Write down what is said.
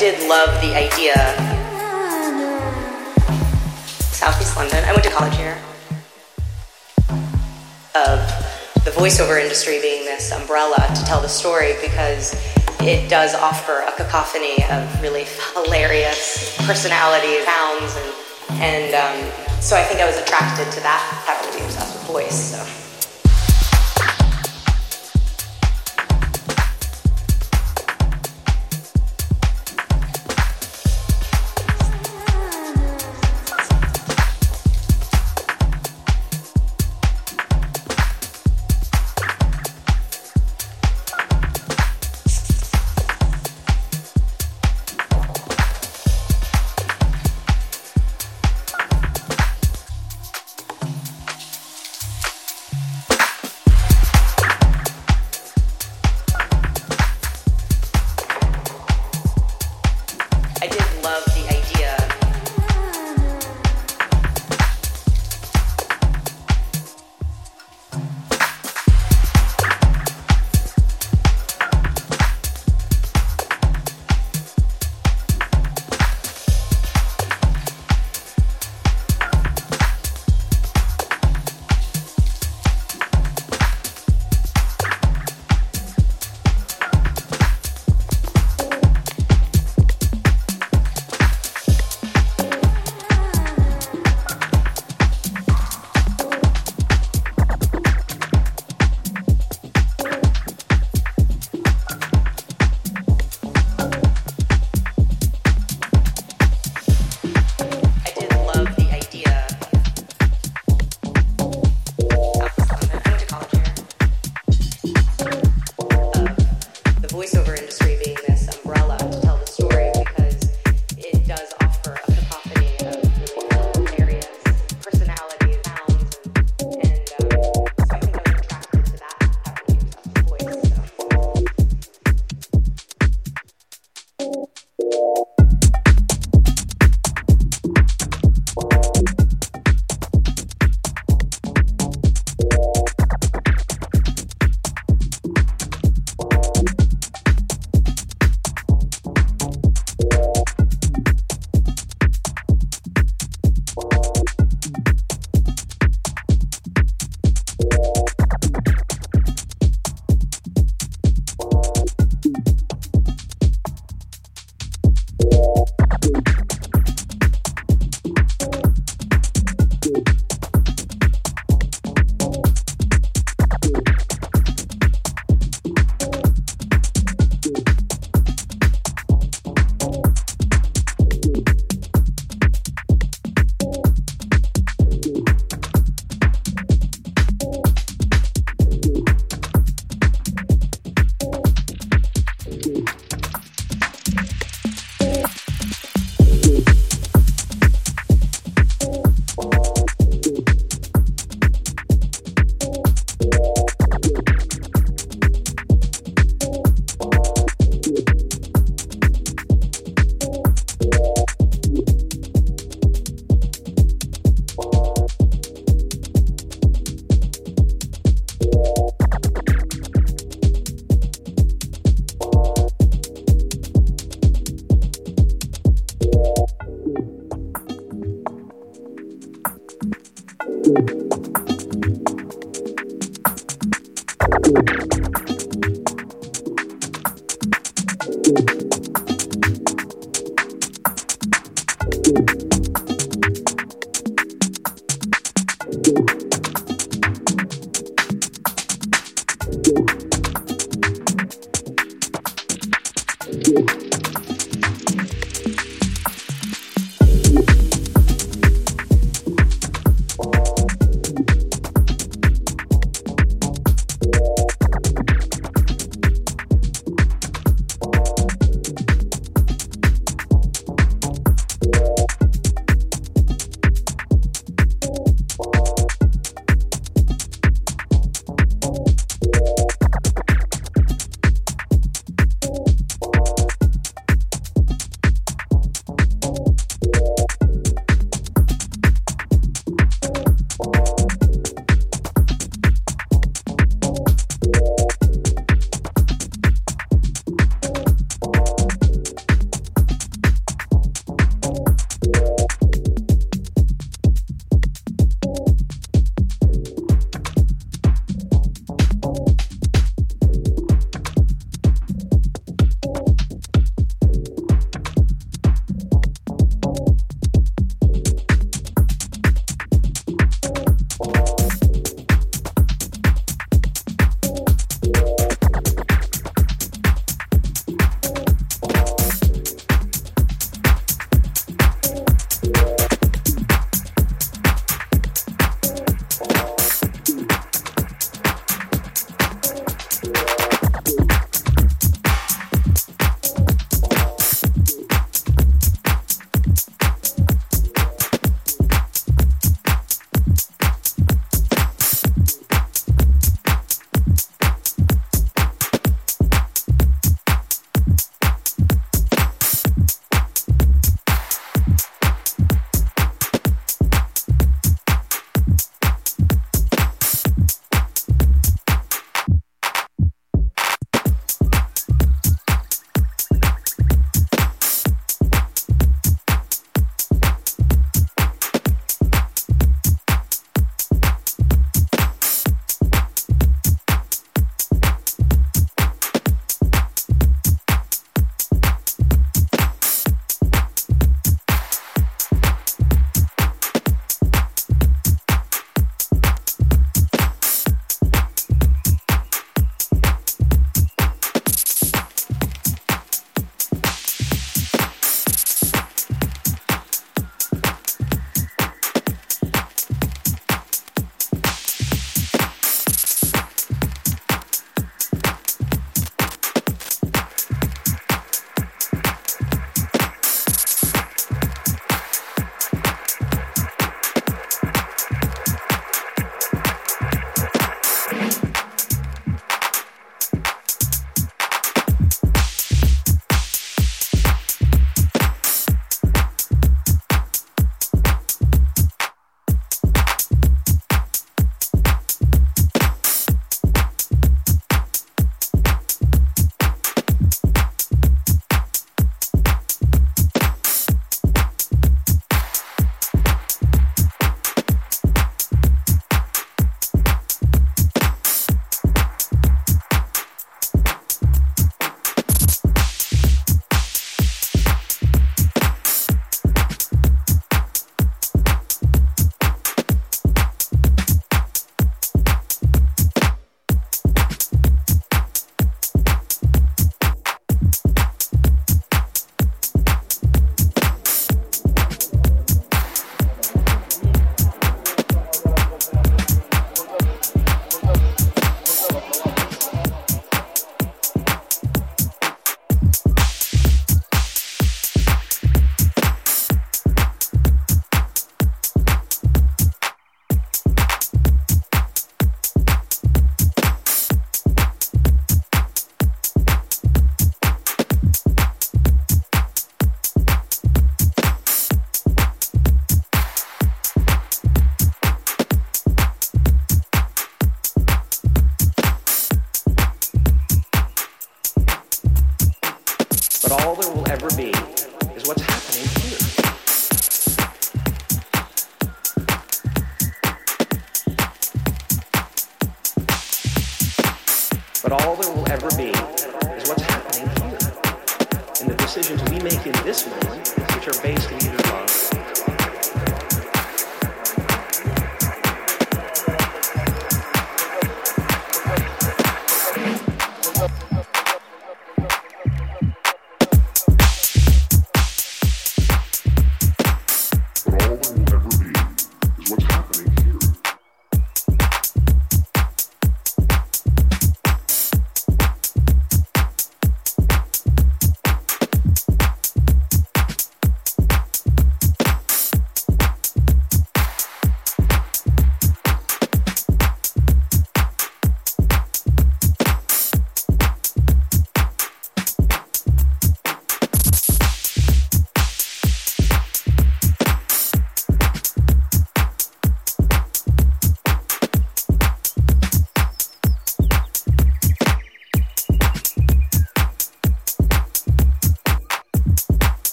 did love the idea. Southeast London. I went to college here. Of the voiceover industry being this umbrella to tell the story because it does offer a cacophony of really hilarious personality sounds and and um, so I think I was attracted to that having to be obsessed with voice. So.